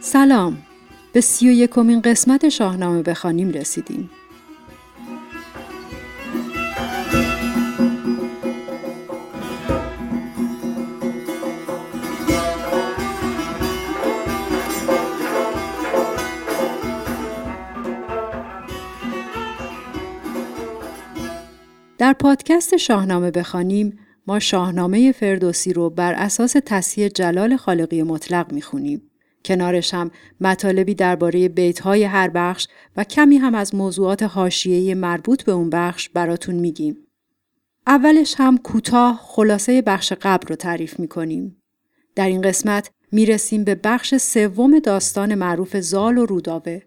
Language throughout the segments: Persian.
سلام. به سی و یکمین قسمت شاهنامه بخوانیم رسیدیم. پادکست شاهنامه بخوانیم ما شاهنامه فردوسی رو بر اساس تصحیح جلال خالقی مطلق می‌خونیم. کنارش هم مطالبی درباره بیتهای هر بخش و کمی هم از موضوعات حاشیه‌ای مربوط به اون بخش براتون میگیم. اولش هم کوتاه خلاصه بخش قبل رو تعریف می‌کنیم. در این قسمت می‌رسیم به بخش سوم داستان معروف زال و روداوه.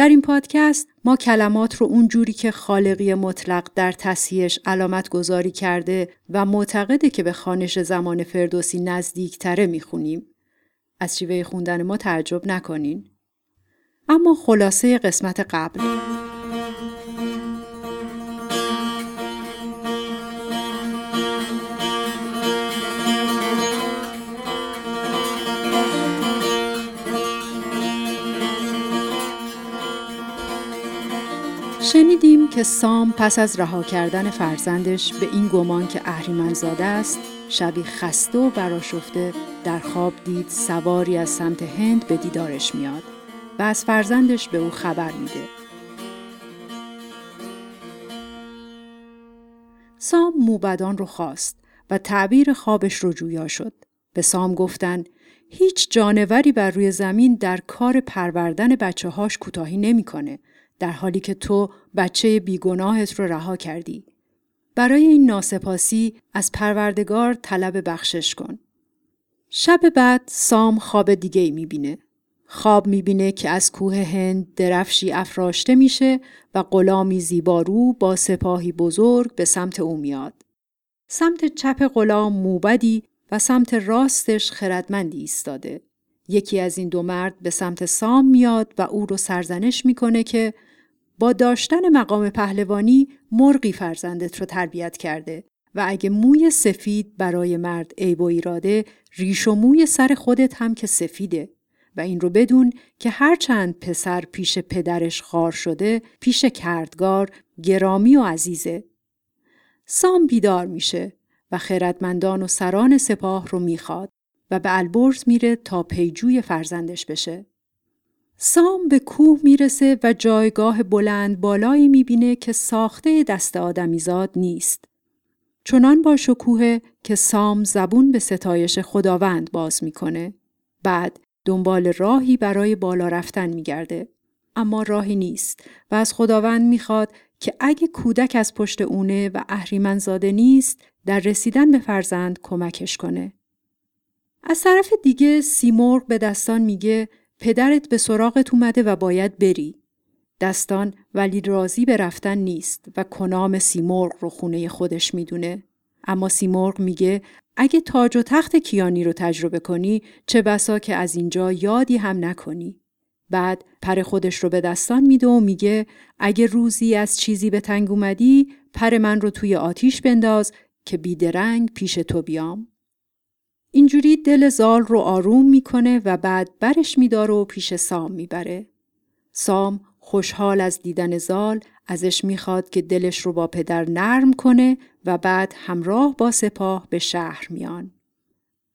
در این پادکست ما کلمات رو اونجوری که خالقی مطلق در تصحیحش علامت گذاری کرده و معتقده که به خانش زمان فردوسی نزدیکتره می‌خونیم. از شیوه خوندن ما تعجب نکنین. اما خلاصه قسمت قبل شنیدیم که سام پس از رها کردن فرزندش به این گمان که اهریمنزاده است شبی خسته و براشفته در خواب دید سواری از سمت هند به دیدارش میاد و از فرزندش به او خبر میده. سام موبدان رو خواست و تعبیر خوابش رو جویا شد. به سام گفتن هیچ جانوری بر روی زمین در کار پروردن بچه هاش کوتاهی نمی‌کنه در حالی که تو بچه بیگناهت رو رها کردی. برای این ناسپاسی از پروردگار طلب بخشش کن. شب بعد سام خواب دیگه ای می‌بینه. خواب می‌بینه که از کوه هند درفشی افراشته میشه و غلامی زیبارو با سپاهی بزرگ به سمت او میاد. سمت چپ غلام موبدی و سمت راستش خردمندی ایستاده. یکی از این دو مرد به سمت سام میاد و او رو سرزنش می‌کنه که با داشتن مقام پهلوانی مرغی فرزندت رو تربیت کرده و اگه موی سفید برای مرد عیب و ایراده ریش و موی سر خودت هم که سفیده و این رو بدون که هرچند پسر پیش پدرش خار شده پیش کردگار گرامی و عزیزه. سام بیدار میشه و خیرتمندان و سران سپاه رو می‌خواد و به البرز میره تا پیجوی فرزندش بشه. سام به کوه می‌رسه و جایگاه بلند بالایی می‌بینه که ساخته دست آدمیزاد نیست. چنان با شکوه که سام زبون به ستایش خداوند باز می‌کنه. بعد دنبال راهی برای بالا رفتن میگرده. اما راهی نیست و از خداوند می‌خواد که اگه کودک از پشت اونه و اهریمن زاده نیست در رسیدن به فرزند کمکش کنه. از طرف دیگه سیمرغ به دستان میگه پدرت به سراغت اومده و باید بری. دستان ولی راضی به رفتن نیست و کنام سیمرغ رو خونه خودش می‌دونه. اما سیمرغ میگه اگه تاج و تخت کیانی رو تجربه کنی چه بسا که از اینجا یادی هم نکنی. بعد پر خودش رو به دستان میده و میگه اگه روزی از چیزی به تنگ اومدی پر من رو توی آتیش بنداز که بیدرنگ پیش تو بیام. اینجوری دل زال رو آروم می‌کنه و بعد برش میداره و پیش سام می‌بره. سام خوشحال از دیدن زال ازش می‌خواد که دلش رو با پدر نرم کنه و بعد همراه با سپاه به شهر میان.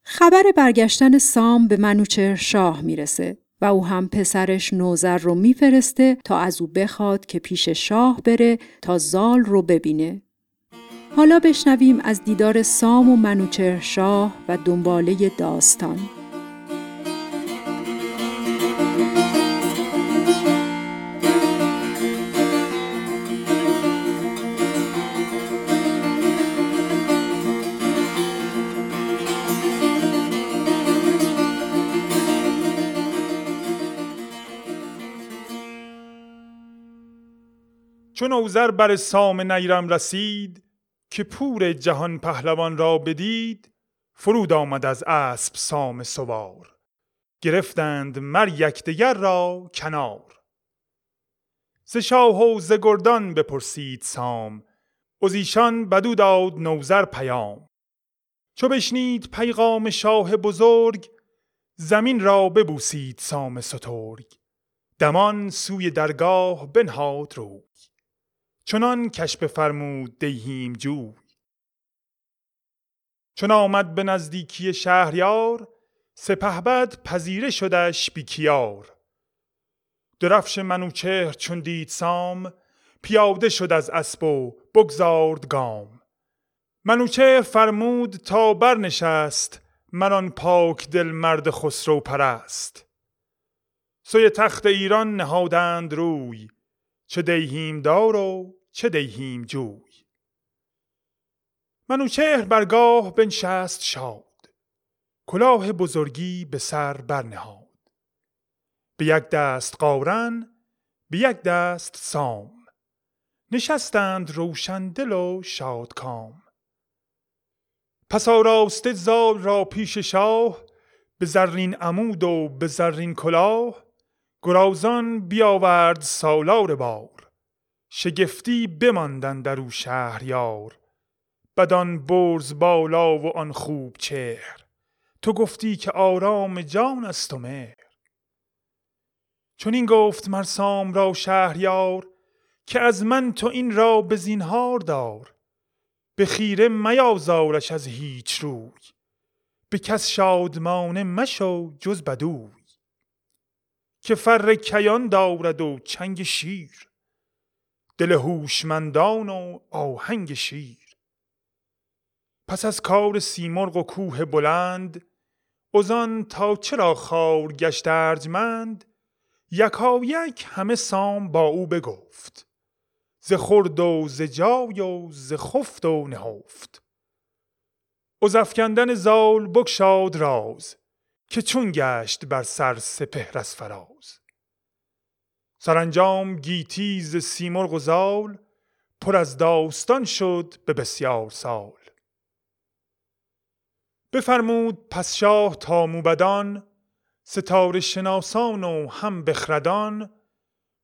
خبر برگشتن سام به منوچهر شاه می‌رسه و او هم پسرش نوزر رو میفرسته تا از او بخواد که پیش شاه بره تا زال رو ببینه. حالا بشنویم از دیدار سام و منوچهر شاه و دنباله داستان. چو چون اوزر بر سام نیرم رسید که پور جهان پهلوان را بدید فرود آمد از اسب سام سوار. گرفتند مر یکدیگر را کنار. ز شاه و ز گردان بپرسید سام از ایشان بدو داد نوزر پیام. چو بشنید پیغام شاه بزرگ زمین را ببوسید سام سترگ. دمان سوی درگاه بنهاد روی چنان کش بفرمود دیهیم جوی. چون آمد به نزدیکی شهریار سپهبد پذیره شدش بیکیار درفش منوچهر چون دید سام پیاده شد از اسب و بگذارد گام. منوچهر فرمود تا برنشست من آن پاک دل مرد خسرو پرست. سوی تخت ایران نهادند روی چه دیهیم دار و چه دیهیم جوی. منوچهر برگاه بنشست شاد کلاه بزرگی به سر برنهاد. به یک دست قارن به یک دست سام نشستند روشن دل و شادکام پس آراسته زال را پیش شاه به زرین عمود و به زرین کلاه گرازان بیاورد سالار بار. شگفتی بماندن در او شهریار. بدان برز بالا و آن خوب چهر. تو گفتی که آرام جان است و مهر. چون این گفت مرسام را شهریار که از من تو این را به زینهار دار. به خیره میازارش از هیچ روی. به کس شادمانه مشو جز بدوی. که فر کیان دارد و چنگ شیر. دل هوشمندان و آهنگ شیر. پس از کار سیمرغ و کوه بلند ازان تا چرا خار گشت ارجمند یکا یک همه سام با او بگفت. ز خرد و ز جای و ز خفت و نهفت. از افکندن زال بگشاد راز که چون گشت بر سر سپهر از فراز. سرانجام گیتی ز سیمرغ و زال پر از داستان شد به بسیار سال. بفرمود پس شاه تا موبدان ستاره شناسان و هم بخردان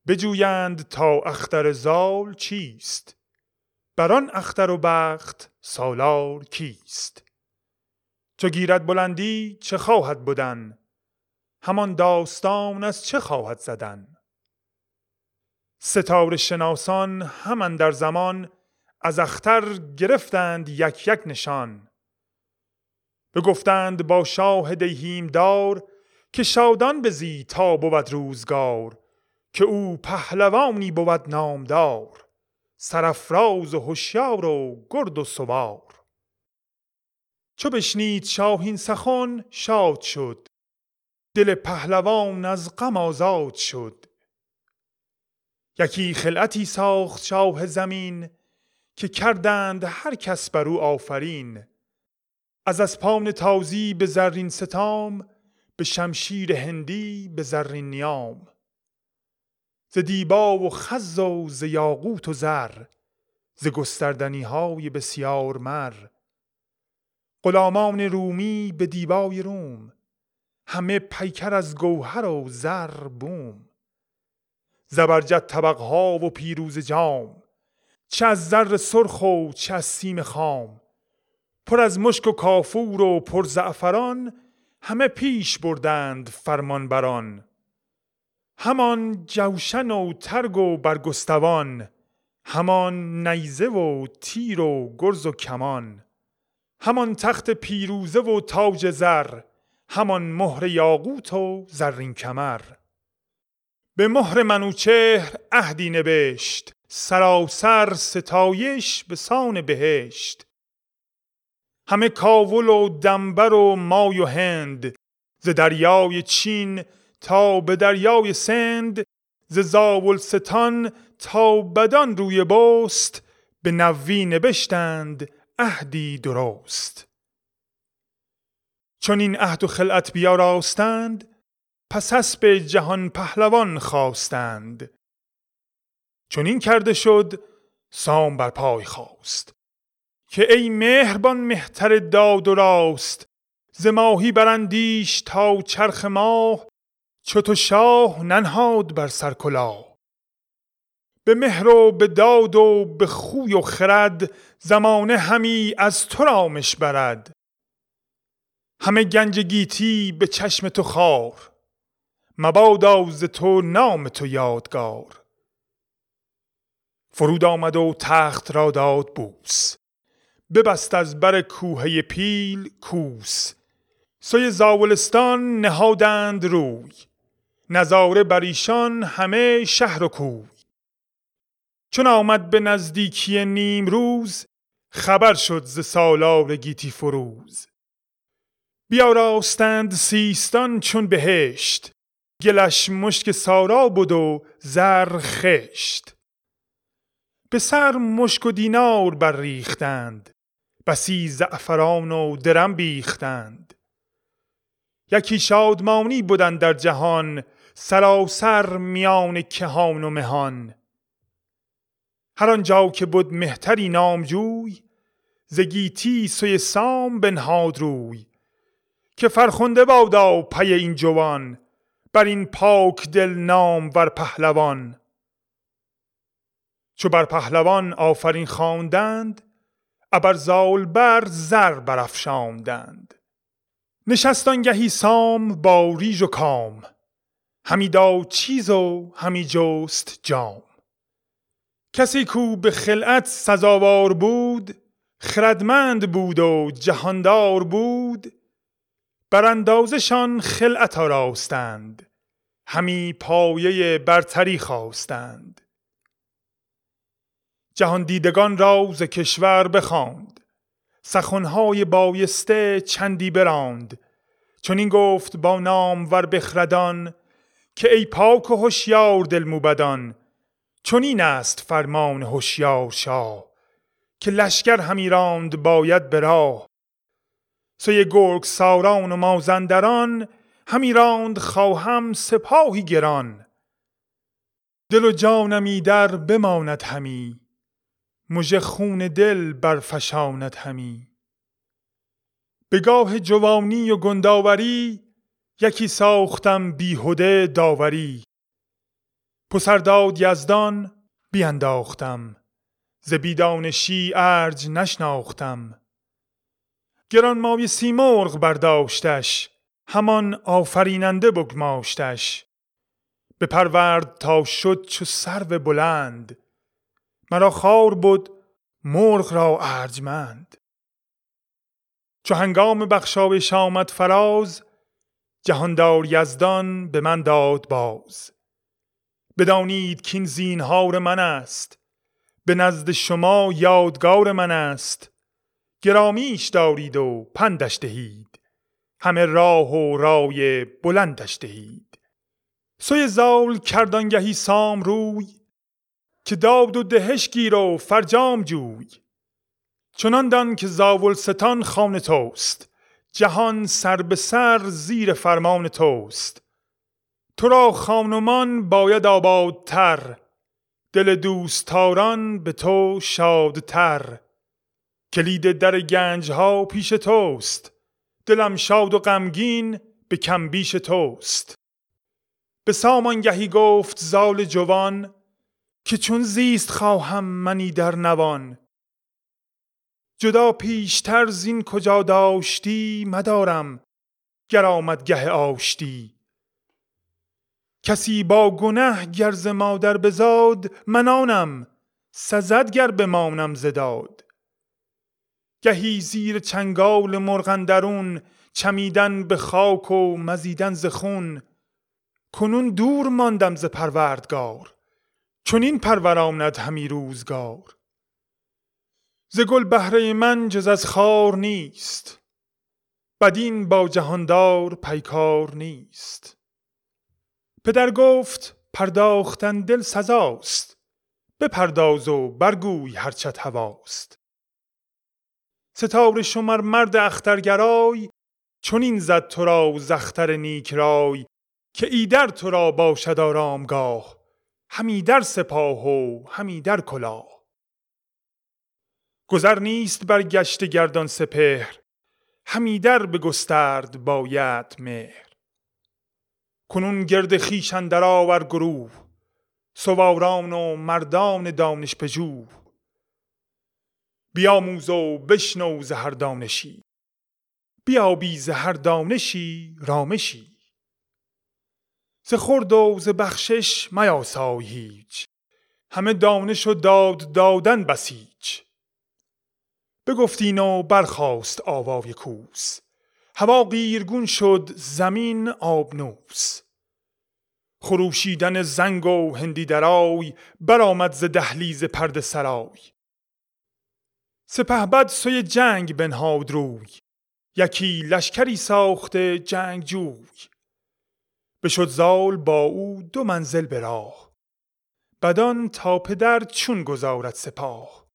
بجویند تا اختر زال چیست؟ بران اختر و بخت سالار کیست؟ چو گیرد بلندی چه خواهد بودن همان داستان از چه خواهد زدن؟ ستاره شناسان همان در زمان از اختر گرفتند یک یک نشان. بگفتند با شاه دیهیم دار که شادان بزی تا بود روزگار که او پهلوانی بود نامدار. سرفراز و هوشیار و گرد و سوار. چو بشنید شاهین سخن شاد شد. دل پهلوان از غم آزاد شد. یکی خلعتی ساخت شاه زمین که کردند هر کس بر او آفرین. از اسپان تازی به زرین ستام به شمشیر هندی به زرین نیام. ز دیبا و خز و ز یاقوت و زر ز گستردنی های بسیار مر غلامان رومی به دیبای روم. همه پیکر از گوهر و زر بوم. زبرجد طبقها و پیروز جام. چه از زر سرخ و چه از سیم خام. پر از مشک و کافور و پر زعفران همه پیش بردند فرمان بران همان جوشن و ترگ و برگستوان همان نیزه و تیر و گرز و کمان. همان تخت پیروزه و تاج زر همان مهر یاقوت و زرین کمر. به مهر منوچهر عهدی نبشت سراسر ستایش به سان بهشت. همه کاول و دنبر و مای و هند ز دریای چین تا به دریای سند ز زاولستان تا بدان روی بست به نوی نبشتند عهدی درست. چون این عهد و خلعت بیاراستند پس اسب جهان پهلوان خواستند. چون این کرده شد سام بر پای خواست که ای مهربان مهتر داد و راست ز ماهی برندیش تا چرخ ماه چو تو شاه ننهاد بر سر کلاه. به مهر و به داد و به خوی و خرد زمانه همی از تو رامش برد همه گنج گیتی به چشم تو خار مبادا ز تو نام تو یادگار. فرود آمد و تخت را داد بوس ببست از بر کوهه پیل کوس. سوی زاولستان نهادند روی نظاره بر ایشان همه شهر و کوی. چون آمد به نزدیکی نیم روز خبر شد ز سالار گیتی فروز. بیاراستند سیستان چون بهشت گلش مشک سارا بود و زر خشت. به سر مشک و دینار برریختند بسی زعفران و درم بیختند. یکی شادمانی بودند در جهان سراسر میان کهان و مهان. هر آنجا که بود مهتری نامجوی زگیتی سوی سام بنهاد روی. که فرخنده بادا پی این جوان بر این پاک دل نام ور پهلوان. چو بر پهلوان آفرین خواندند ابر زال بر زر برافشاندند. نشست آنگهی سام با ریژ و کام همی داد چیز و همی جست جام. کسی کو به خلعت سزاوار بود خردمند بود و جهاندار بود بر اندازشان خلعت آراستند همی پایه برتری خواستند. جهان دیدگان را ز کشور بخواند سخنهای بایسته چندی براند. چون این گفت با نام ور بخردان که ای پاک و هوشیار دل موبدان چون این است فرمان هوشیار شاه که لشکر همی راند باید به راه. سوی گرگ ساران و مازندران همی راند خواهم سپاهی گران. دل و جانمی در بماند همی مژه خون دل برفشاند همی. به گاه جوانی و گنداوری یکی ساختم بیهوده داوری. پسرداد یزدان بیانداختم ز بیدانشی ارج نشناختم. گران مای سیمرغ برداشتش همان آفریننده بگماشتش. پرورد تا شد چو سرو بلند مرا خار بود مرغ را ارجمند. چو هنگام بخشایش آمد فراز جهاندار یزدان به من داد باز. بدانید کین زینهار من است. به نزد شما یادگار من است. گرامیش دارید و پندش دهید. همه راه و رای بلندش دهید. سوی زال کردانگهی سام روی که داد و دهش گیر و فرجام جوی. چنان دان که زاول ستان خانه توست جهان سر به سر زیر فرمان توست. تو را خانمان باید آبادتر دل دوستاران به تو شادتر. کلید در گنج ها پیش توست دلم شاد و غمگین به کمبیش توست. به سامانگهی گفت زال جوان که چون زیست خواهم منی در نوان. جدا پیشتر زین کجا داشتی مدارم گر آمد گه آشتی. کسی با گنه گرز مادر بزاد منانم سزد گر بمانم زداد گهی زیر چنگال مرغندرون چمیدن به خاک و مزیدن ز خون. کنون دور ماندم ز پروردگار چون این پرورامد همی روزگار. ز گل بهره من جز از خار نیست بدین با جهاندار پیکار نیست. پدر گفت پرداختن دل سزاست. بپرداز و برگوی هرچت هواست. ستاره شمر مرد اخترگرای چون این زد تو را زختر نیک رای که ایدر تو را باشد آرامگاه. همی در سپاه و همی در کلاه. گذر نیست بر گشت گردان سپهر همی در گسترد باید مهر. کنون گرد خیشن در آور گروه سواران و مردان دانش پژوه بیاموز و بشنو ز هر دانشی بیابی ز هر دانشی رامشی. ز خورد و ز بخشش میاسای هیچ همه دانش و داد دادن بسیج بگفتین و برخاست آوای کوس هوا قیرگون شد زمین آبنوس. خروشیدن زنگ و هندی درای برآمد ز دهلیز پرد سرای. سپهبد سوی جنگ بنهاد روی یکی لشکری ساخته جنگ جوی. بشد زال با او دو منزل به بدان تا پدر چون گذارد سپاه.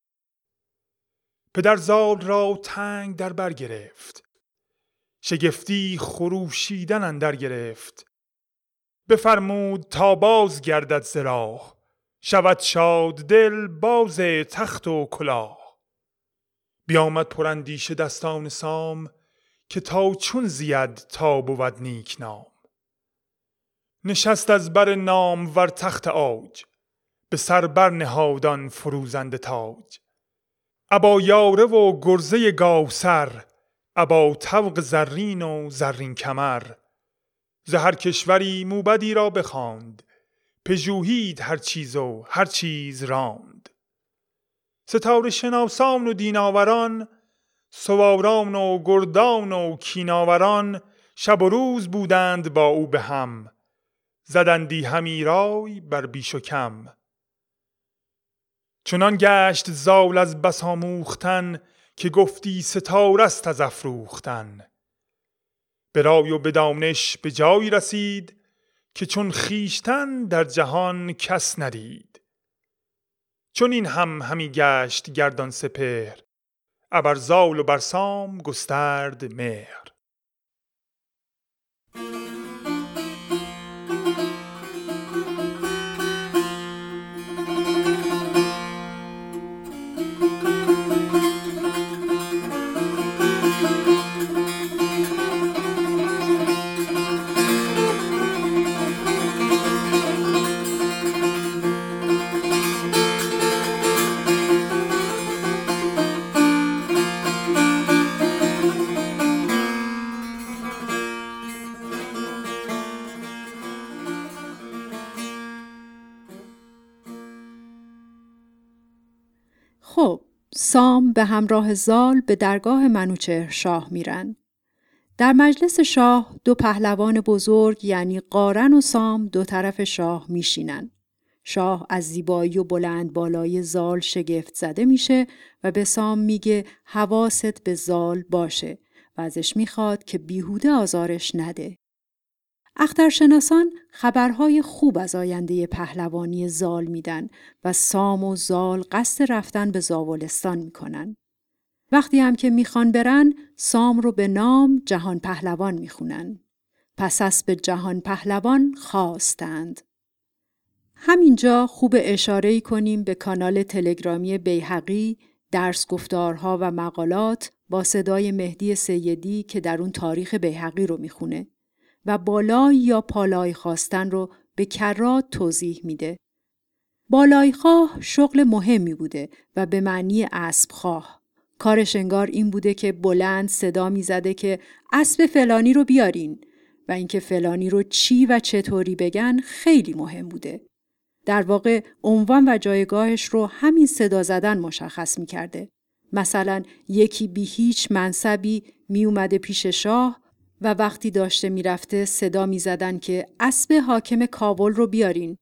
پدر زال را تنگ در بر گرفت شگفتی خروشیدن اندر گرفت. بفرمود تا باز گردد ز شود شاد دل باز تخت و کلاه. بیامد پراندیشه دستان سام که تا چون زید تا بود نیک نام. نشست از بر نام ور تخت آج به سر بر نهادان فروزند تاج. ابا یاره و گرزه گاوسر ابا طوق زرین و زرین کمر. ز هر کشوری موبدی را بخواند پژوهید هر چیز و هر چیز راند. ستاره شناسان و دیناوران سواران و گردان و کیناوران شب و روز بودند با او به هم زدندی همی رای بر بیش و کم. چنان گشت زال از بس آموختن که گفتی ستاره است از افروختن. به رای و به دانش به جایی رسید که چون خیشتن در جهان کس ندید. چون این هم همی گشت گردان سپهر ابر زال و برسام گسترد مهر. به همراه زال به درگاه منوچهر شاه میرن. در مجلس شاه دو پهلوان بزرگ یعنی قارن و سام دو طرف شاه میشینن. شاه از زیبایی و بلند بالای زال شگفت زده میشه و به سام میگه حواست به زال باشه و ازش می‌خواد که بیهوده آزارش نده. اخترشناسان خبرهای خوب از آینده پهلوانی زال میدن و سام و زال قصد رفتن به زاولستان می‌کنن. وقتی هم که می‌خوان برن سام رو به نام جهان پهلوان می‌خونن. پس به جهان پهلوان خواستند. همینجا خوب اشاره کنیم به کانال تلگرامی بیحقی درس گفتارها و مقالات با صدای مهدی سیدی که در اون تاریخ بیحقی رو می‌خونه. و بالای یا پالای خواستن رو به کرات توضیح میده. بالای خواه شغل مهمی بوده و به معنی اسب خواه. کارش انگار این بوده که بلند صدا می‌زده که اسب فلانی رو بیارین و اینکه فلانی رو چی و چطوری بگن خیلی مهم بوده. در واقع عنوان و جایگاهش رو همین صدا زدن مشخص می‌کرده. مثلا یکی بی هیچ منصبی می اومده پیش شاه و وقتی داشته می‌رفته صدا می‌زدن که اسب حاکم کابل رو بیارین.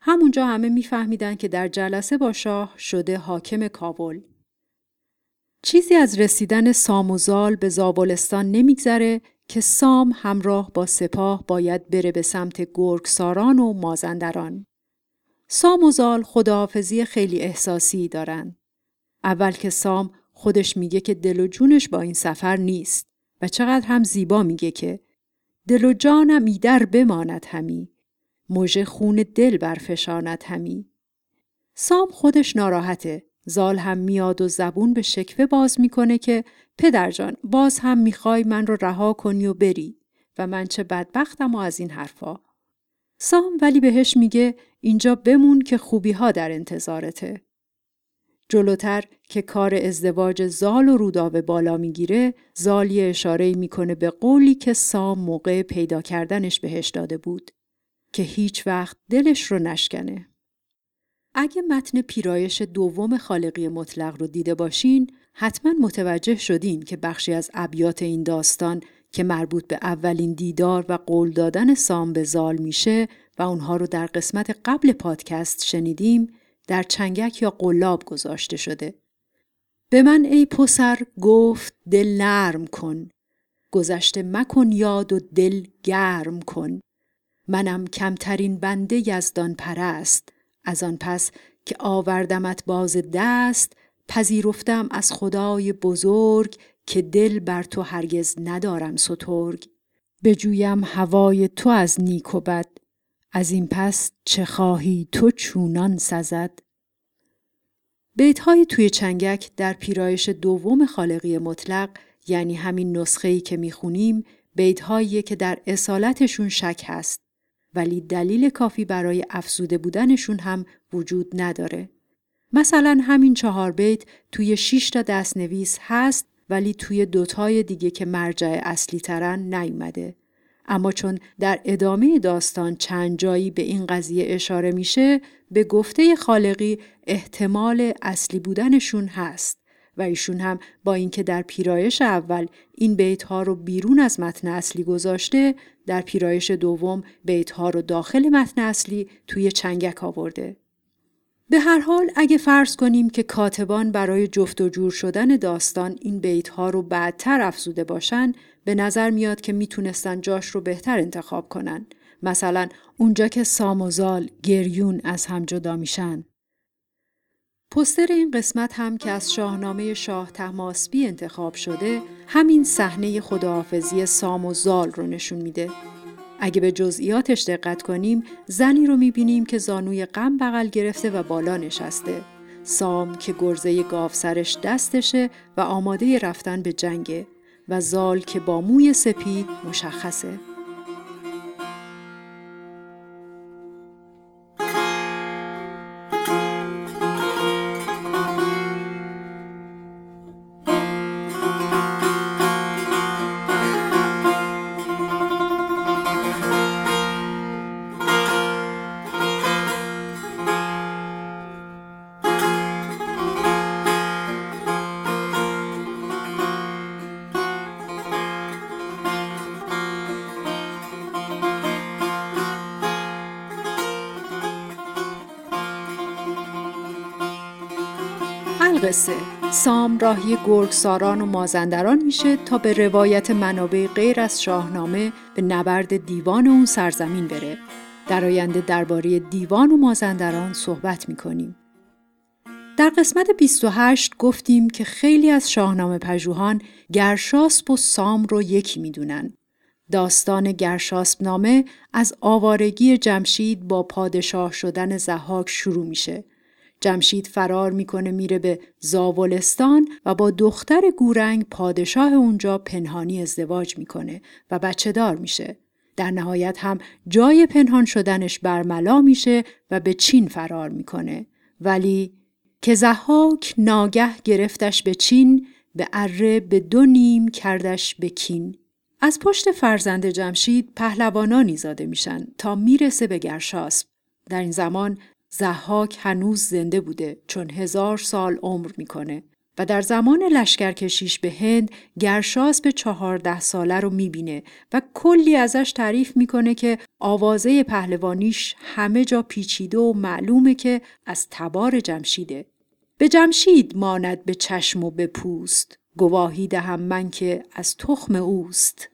همونجا همه میفهمیدن که در جلسه با شاه شده حاکم کابل. چیزی از رسیدن ساموزال به زابلستان نمیگذره که سام همراه با سپاه باید بره به سمت گرگساران و مازندران. سام و زال خداحافظی خیلی احساسی دارن. اول که سام خودش میگه که دل و جونش با این سفر نیست. چقدر هم زیبا میگه که دل و جانم ایدر بماند همی مژه خون دل برفشاند همی سام خودش ناراحته زال هم میاد و زبون به شکوه باز می‌کنه که پدرجان باز هم می‌خوای من رو رها کنی و بری و من چه بدبختم و از این حرفا. سام ولی بهش میگه اینجا بمون که خوبی ها در انتظارته. جلوتر که کار ازدواج زال و روداوه بالا می‌گیره زال یه اشاره می‌کنه به قولی که سام موقع پیدا کردنش بهش داده بود که هیچ وقت دلش رو نشکنه. اگه متن پیرایش دوم خالقی مطلق رو دیده باشین حتما متوجه شدین که بخشی از ابیات این داستان که مربوط به اولین دیدار و قول دادن سام به زال میشه و اونها رو در قسمت قبل پادکست شنیدیم در چنگک یا قلاب گذاشته شده. به من ای پسر گفت دل نرم کن. گذشته مکن یاد و دل گرم کن. منم کمترین بنده یزدان پرست. از آن پس که آوردمت باز دست پذیرفتم از خدای بزرگ که دل بر تو هرگز ندارم سترگ. بجویم هوای تو از نیک و بد. از این پس چه خواهی تو چونان سزد بیتهای توی چنگک در پیرایش دوم خالقی مطلق یعنی همین نسخه‌ای که می‌خونیم بیتهایی که در اصالتشون شک هست ولی دلیل کافی برای افزوده بودنشون هم وجود نداره. مثلا همین چهار بیت توی شش تا دستنویس هست ولی توی دوتای دیگه که مرجع اصلی ترن نیومده. اما چون در ادامه داستان چند جایی به این قضیه اشاره میشه به گفته خالقی احتمال اصلی بودنشون هست و ایشون هم با اینکه در پیرایش اول این بیت ها رو بیرون از متن اصلی گذاشته در پیرایش دوم بیت ها رو داخل متن اصلی توی چنگک آورده. به هر حال اگه فرض کنیم که کاتبان برای جفت و جور شدن داستان این بیت ها رو بعدتر افزوده باشن به نظر میاد که می‌تونستن جاش رو بهتر انتخاب کنن. مثلا اونجا که ساموزال گریون از هم جدا میشن. پستر این قسمت هم که از شاهنامه شاه تماسبی انتخاب شده همین صحنه خداحافظی سام و زال رو نشون میده. اگه به جزئیاتش دقت کنیم زنی رو می‌بینیم که زانوی غم بغل گرفته و بالا نشسته. سام که گرزه گاو سرش دستشه و آماده رفتن به جنگه. و زال که با موی سپید مشخصه. قصه سام راهی گرگساران و مازندران میشه تا به روایت منابع غیر از شاهنامه به نبرد دیوان اون سرزمین بره. در آینده درباره دیوان و مازندران صحبت می‌کنیم. در قسمت 28 گفتیم که خیلی از شاهنامه پژوهان گرشاسب و سام رو یکی می‌دونن. داستان گرشاسب نامه از آوارگی جمشید با پادشاه شدن زحاک شروع میشه جمشید فرار می‌کنه میره به زاولستان و با دختر گورنگ پادشاه اونجا پنهانی ازدواج می‌کنه و بچه دار میشه. در نهایت هم جای پنهان شدنش برملا میشه و به چین فرار می‌کنه. ولی که زحاک ناگه گرفتش به چین به اره به دو نیم کردش به کین. از پشت فرزند جمشید پهلوانانی زاده میشن تا می‌رسه به گرشاسب. در این زمان زحاک هنوز زنده بوده چون هزار سال عمر می‌کنه و در زمان لشکرکشیش به هند گرشاس به چهارده ساله رو می‌بینه و کلی ازش تعریف می‌کنه که آوازه پهلوانیش همه جا پیچیده و معلومه که از تبار جمشیده. به جمشید ماند به چشم و به پوست گواهی دهم من که از تخم اوست.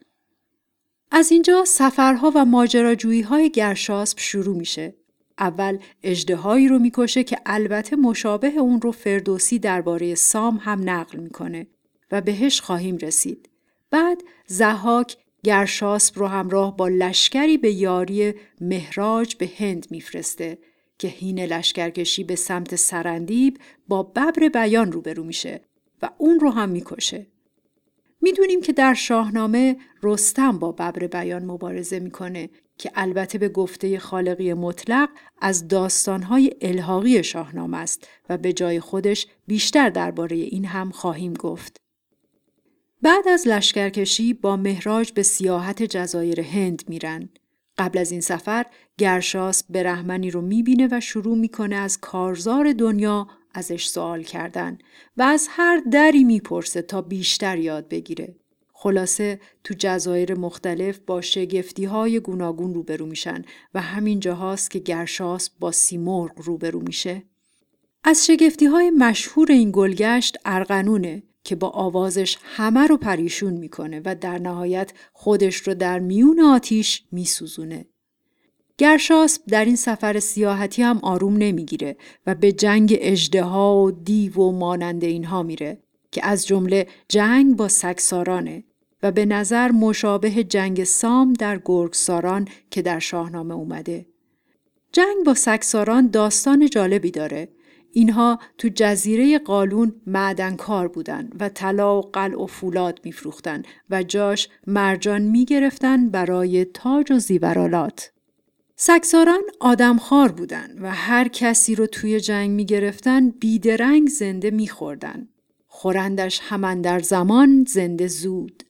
از اینجا سفرها و ماجراجویی های گرشاسب شروع میشه اول اجدهایی رو می‌کشه که البته مشابه اون رو فردوسی درباره سام هم نقل می‌کنه و بهش خواهیم رسید. بعد زحاک گرشاسب رو همراه با لشکری به یاری مهراج به هند میفرسته که هین لشکرکشی به سمت سرندیب با ببر بیان روبرو میشه و اون رو هم می‌کشه. می‌دونیم که در شاهنامه رستم با ببر بیان مبارزه می‌کنه که البته به گفته خالقی مطلق از داستانهای الحاقی شاهنامه است و به جای خودش بیشتر درباره این هم خواهیم گفت. بعد از لشکرکشی با مهراج به سیاحت جزایر هند میرن. قبل از این سفر گرشاس به رحمنی رو می‌بینه و شروع می‌کنه از کارزار دنیا ازش سوال کردن و از هر دری می‌پرسه تا بیشتر یاد بگیره. خلاصه تو جزایر مختلف با شگفتی های گوناگون روبرو میشن و همین جاهاست که گرشاس با سیمرغ روبرو میشه. از شگفتی های مشهور این گلگشت ارغنونه که با آوازش همه رو پریشون می‌کنه و در نهایت خودش رو در میون آتیش میسوزونه. گرشاسب در این سفر سیاحتی هم آروم نمی‌گیره و به جنگ اجدها و دیو و مانند اینها میره که از جمله جنگ با سکسارانه و به نظر مشابه جنگ سام در گرگساران که در شاهنامه اومده. جنگ با سکساران داستان جالبی داره اینها تو جزیره قالون معدنکار بودن و طلا و قلع و فولاد میفروختن و جاش مرجان می‌گرفتن برای تاج و زیورالات. سکساران آدمخوار بودن و هر کسی رو توی جنگ می‌گرفتن بیدرنگ زنده میخوردن. خورندش همان در زمان زنده زود.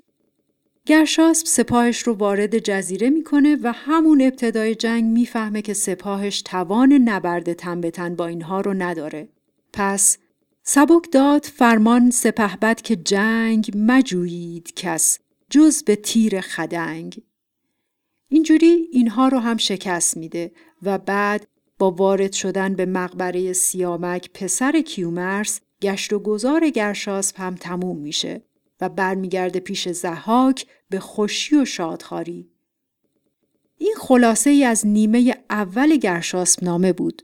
گرشاسب سپاهش رو وارد جزیره می‌کنه و همون ابتدای جنگ می‌فهمه که سپاهش توان نبرد تن به تن با اینها رو نداره. پس سبک داد فرمان سپهبد که جنگ مجویید کس جز به تیر خدنگ. اینجوری اینها رو هم شکست میده و بعد با وارد شدن به مقبره سیامک پسر کیومرس گشت و گذار گرشاسب هم تموم میشه. و برمیگرده پیش زحاک به خوشی و شادخاری. این خلاصه ای از نیمه اول گرشاسب نامه بود.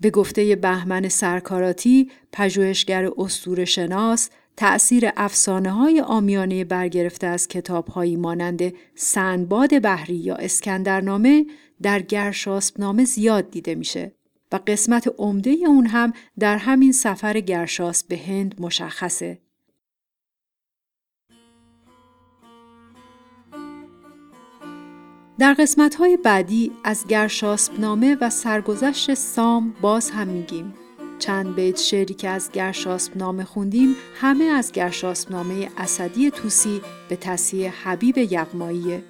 به گفته بهمن سرکاراتی، پژوهشگر استور شناس، تأثیر افسانه های آمیانه برگرفته از کتاب هایی مانند سنباد بحری یا اسکندرنامه در گرشاسب نامه زیاد دیده میشه و قسمت عمده اون هم در همین سفر گرشاسب به هند مشخصه. در قسمت های بعدی از گرشاسب نامه و سرگذشت سام باز هم میگیم. چند بیت شعری که از گرشاسب نامه خوندیم همه از گرشاسب نامه اسدی توسی به تصیح حبیب یغماییه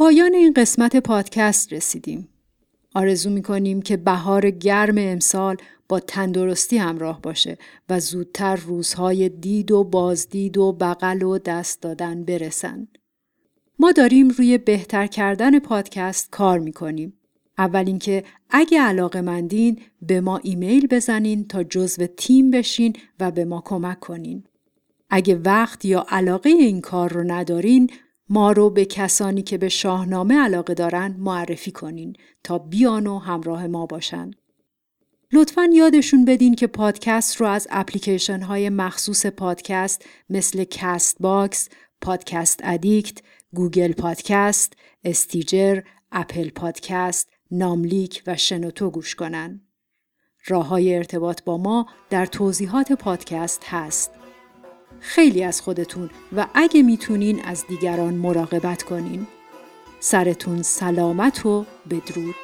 پایان این قسمت پادکست رسیدیم. آرزو می کنیم که بهار گرم امسال با تندرستی همراه باشه و زودتر روزهای دید و بازدید و بغل و دست دادن برسن. ما داریم روی بهتر کردن پادکست کار می کنیم. اول اینکه اگه علاقه مندین به ما ایمیل بزنین تا جزو تیم بشین و به ما کمک کنین. اگه وقت یا علاقه این کار رو ندارین ما رو به کسانی که به شاهنامه علاقه دارن معرفی کنین تا بیان و همراه ما باشن. لطفا یادشون بدین که پادکست رو از اپلیکیشن های مخصوص پادکست مثل Castbox، Podcast Addict، Google Podcast، Stitcher، Apple Podcast، ناملیک و شنوتو گوش کنن. راه های ارتباط با ما در توضیحات پادکست هست. خیلی از خودتون و اگه می‌تونین از دیگران مراقبت کنین. سرتون سلامت و بدرود.